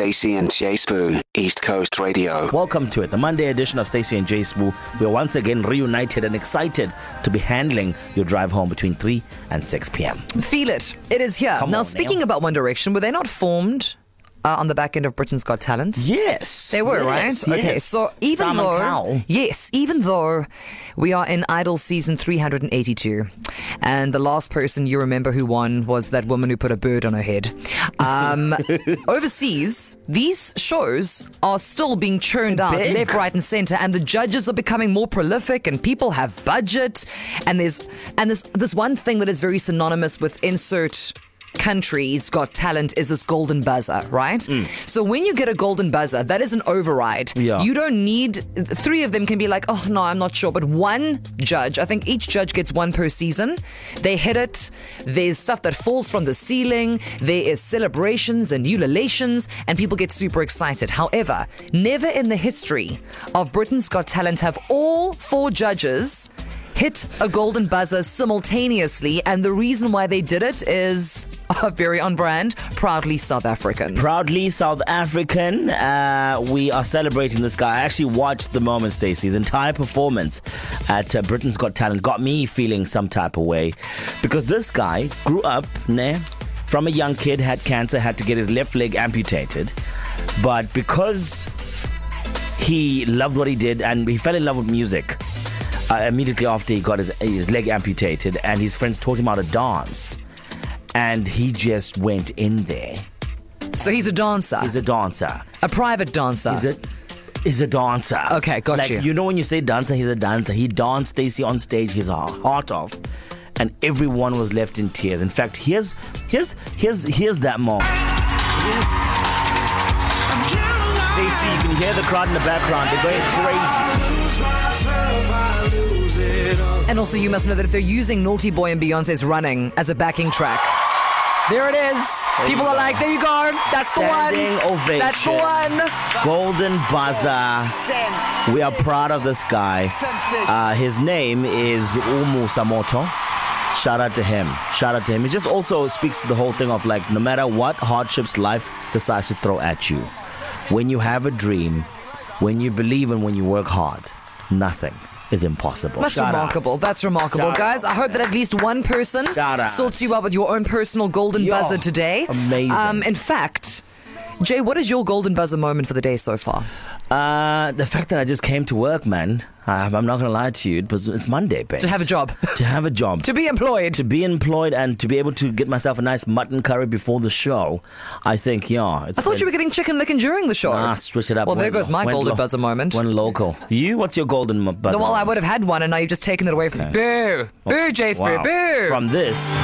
Stacey and Jay Spoo, East Coast Radio. Welcome to it, the Monday edition of Stacy and Jay Spoo. We are once again reunited and excited to be handling your drive home between 3 and 6 p.m. Feel it. It is here. Come now, on, speaking Neil. about One Direction, were they not formed uh, on the back end of Britain's Got Talent? Yes. They were, yes, right? Okay, so even Simon though Cowell. yes, even though we are in Idol season 382 and the last person you remember who won was that woman who put a bird on her head. Um, overseas, these shows are still being churned out Big. left, right and center and the judges are becoming more prolific and people have budget and there's and there's this one thing that is very synonymous with insert countries got talent is this golden buzzer, right? Mm. So when you get a golden buzzer, that is an override. Yeah. You don't need three of them can be like, oh no, I'm not sure. But one judge, I think each judge gets one per season. They hit it. There's stuff that falls from the ceiling. There is celebrations and ululations, and people get super excited. However, never in the history of Britain's Got Talent have all four judges hit a golden buzzer simultaneously, and the reason why they did it is uh, very on brand, proudly South African. Proudly South African. Uh, we are celebrating this guy. I actually watched the moment, Stacey. His entire performance at uh, Britain's Got Talent got me feeling some type of way because this guy grew up, nah, from a young kid, had cancer, had to get his left leg amputated. But because he loved what he did and he fell in love with music, uh, immediately after he got his, his leg amputated, and his friends taught him how to dance. And he just went in there. So he's a dancer, He's a dancer. a private dancer. Is it? Is a dancer. Okay, got like, you. You know when you say dancer, he's a dancer. He danced Stacy on stage, his heart off, and everyone was left in tears. In fact, here's here's here's here's that moment. Stacy, you can hear the crowd in the background. They're going crazy. and also, you must know that if they're using Naughty Boy and Beyonce's Running as a backing track, there it is. People are like, there you go. That's the Standing one. ovation. That's the one. Golden buzzer. We are proud of this guy. Uh, his name is uMusa Motha. Shout out to him. Shout out to him. It just also speaks to the whole thing of like, no matter what hardships life decides to throw at you, when you have a dream, when you believe and when you work hard, nothing is impossible. That's Shout out. remarkable. That's remarkable, Shout guys. I hope that at least one person Shout out. sorts you out with your own personal golden Yo, buzzer today. amazing. Um, in fact, Jay, what is your golden buzzer moment for the day so far? Uh, the fact that I just came to work, man. I, I'm not gonna lie to you. It was, it's Monday, babe. To have a job, To have a job. to be employed. to be employed and to be able to get myself a nice mutton curry before the show, I think, yeah. It's I thought you were getting Chicken Licken during the show. Ah, switch it up. Well, there goes my went golden lo- buzzer moment. One local. You? What's your golden buzzer? No, well, I would have had one, and now you've just taken it away from me. Boo! Boo, Jay Wow. boo! From this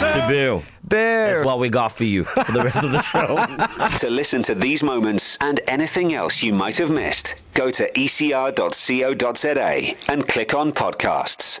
to Bill. boo! That's what we got for you for the rest of the show. To listen to these moments and anything else you might have missed, go to ecr.co.za and click on podcasts.